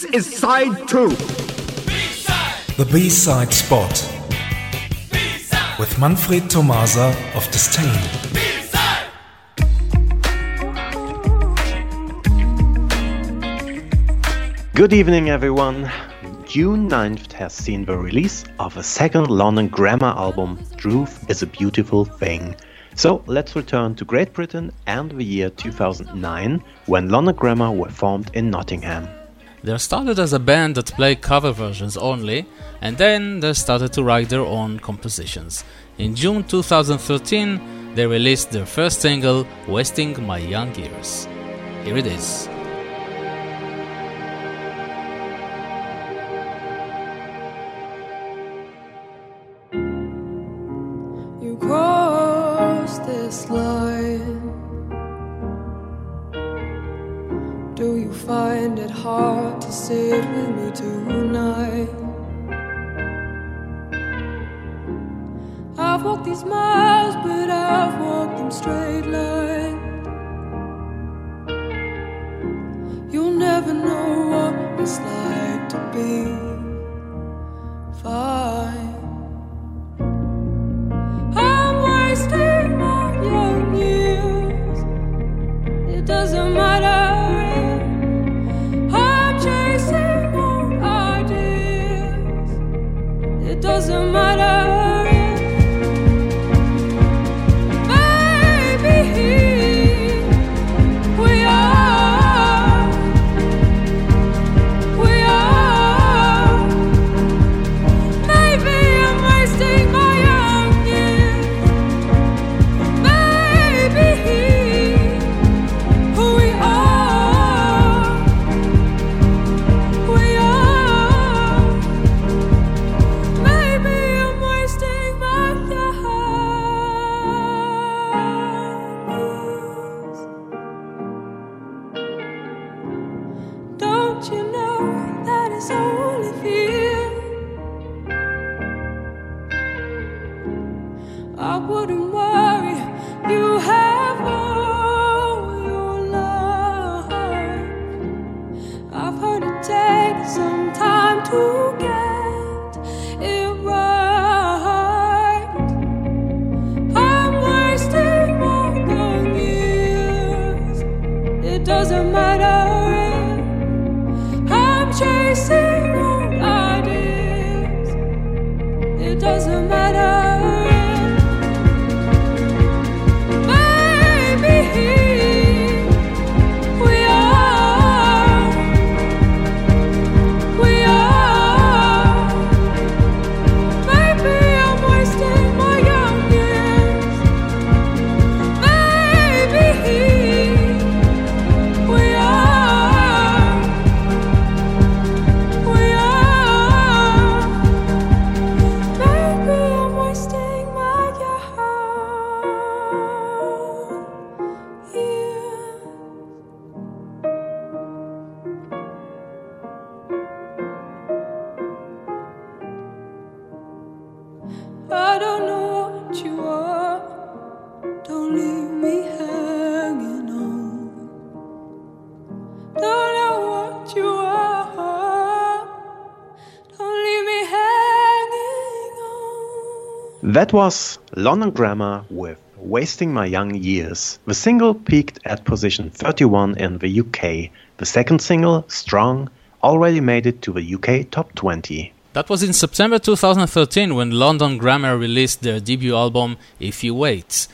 This is side two. The B-side spot with Manfred Tomasa of Disdain. Good evening, everyone. June 9th has seen the release of a second London Grammar album, Truth is a Beautiful Thing. So let's return to Great Britain and the year 2009 when London Grammar were formed in Nottingham. They started as a band that played cover versions only, and then they started to write their own compositions. In June 2013, they released their first single, Wasting My Young Years. Here it is. You cross this line. Hard to sit with me tonight? I've walked these miles, but I've walked them straight line. You'll never know what it's like to be fine. It doesn't matter. I wouldn't worry. You have That was London Grammar with Wasting My Young Years. The single peaked at position 31 in the UK. The second single, Strong, already made it to the UK top 20. That was in September 2013 when London Grammar released their debut album If You Wait.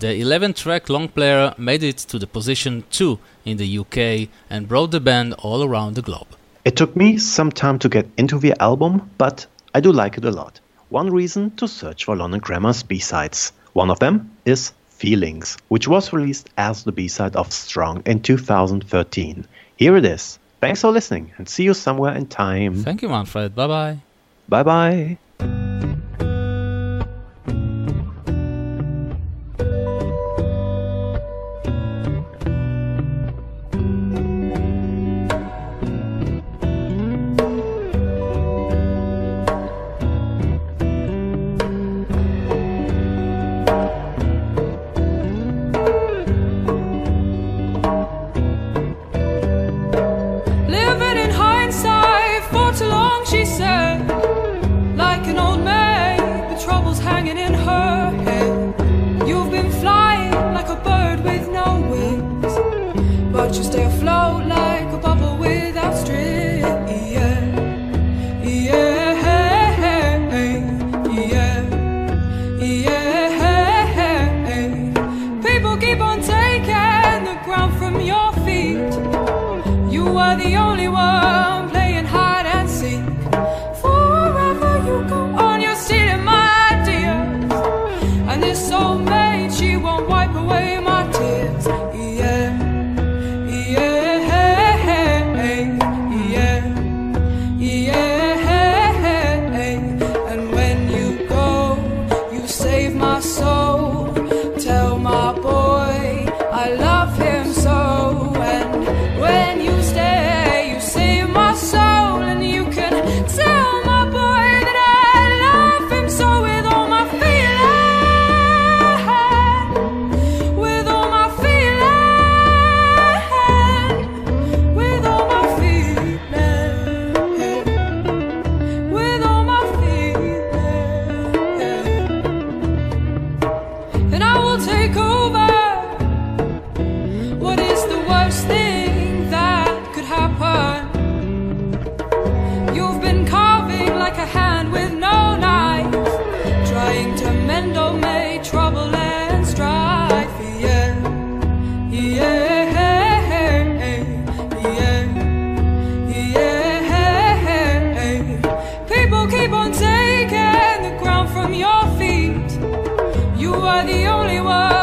The 11 track long player made it to the position 2 in the UK and brought the band all around the globe. It took me some time to get into the album, but I do like it a lot. One reason to search for London Grammar's B-sides. One of them is Feelings, which was released as the B-side of Strong in 2013. Here it is. Thanks for listening and see you somewhere in time. Thank you, Manfred. Bye bye. Bye bye. stay afloat like a bubble without string. Yeah, yeah, yeah, yeah. People keep on taking the ground from your feet. You are the only one. are the only one.